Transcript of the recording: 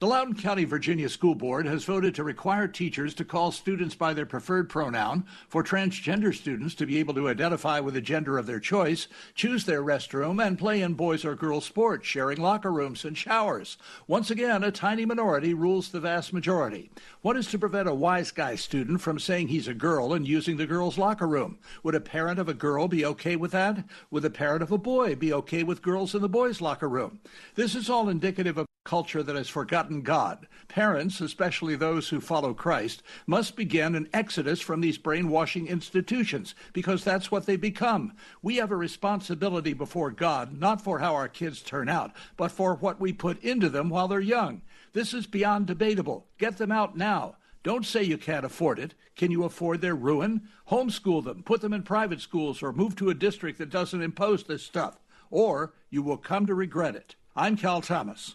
The Loudoun County, Virginia School Board has voted to require teachers to call students by their preferred pronoun for transgender students to be able to identify with the gender of their choice, choose their restroom, and play in boys or girls sports, sharing locker rooms and showers. Once again, a tiny minority rules the vast majority. What is to prevent a wise guy student from saying he's a girl and using the girls' locker room? Would a parent of a girl be okay with that? Would a parent of a boy be okay with girls in the boys' locker room? This is all indicative of culture that has forgotten God. Parents, especially those who follow Christ, must begin an exodus from these brainwashing institutions because that's what they become. We have a responsibility before God, not for how our kids turn out, but for what we put into them while they're young. This is beyond debatable. Get them out now. Don't say you can't afford it. Can you afford their ruin? Homeschool them, put them in private schools, or move to a district that doesn't impose this stuff. Or you will come to regret it. I'm Cal Thomas.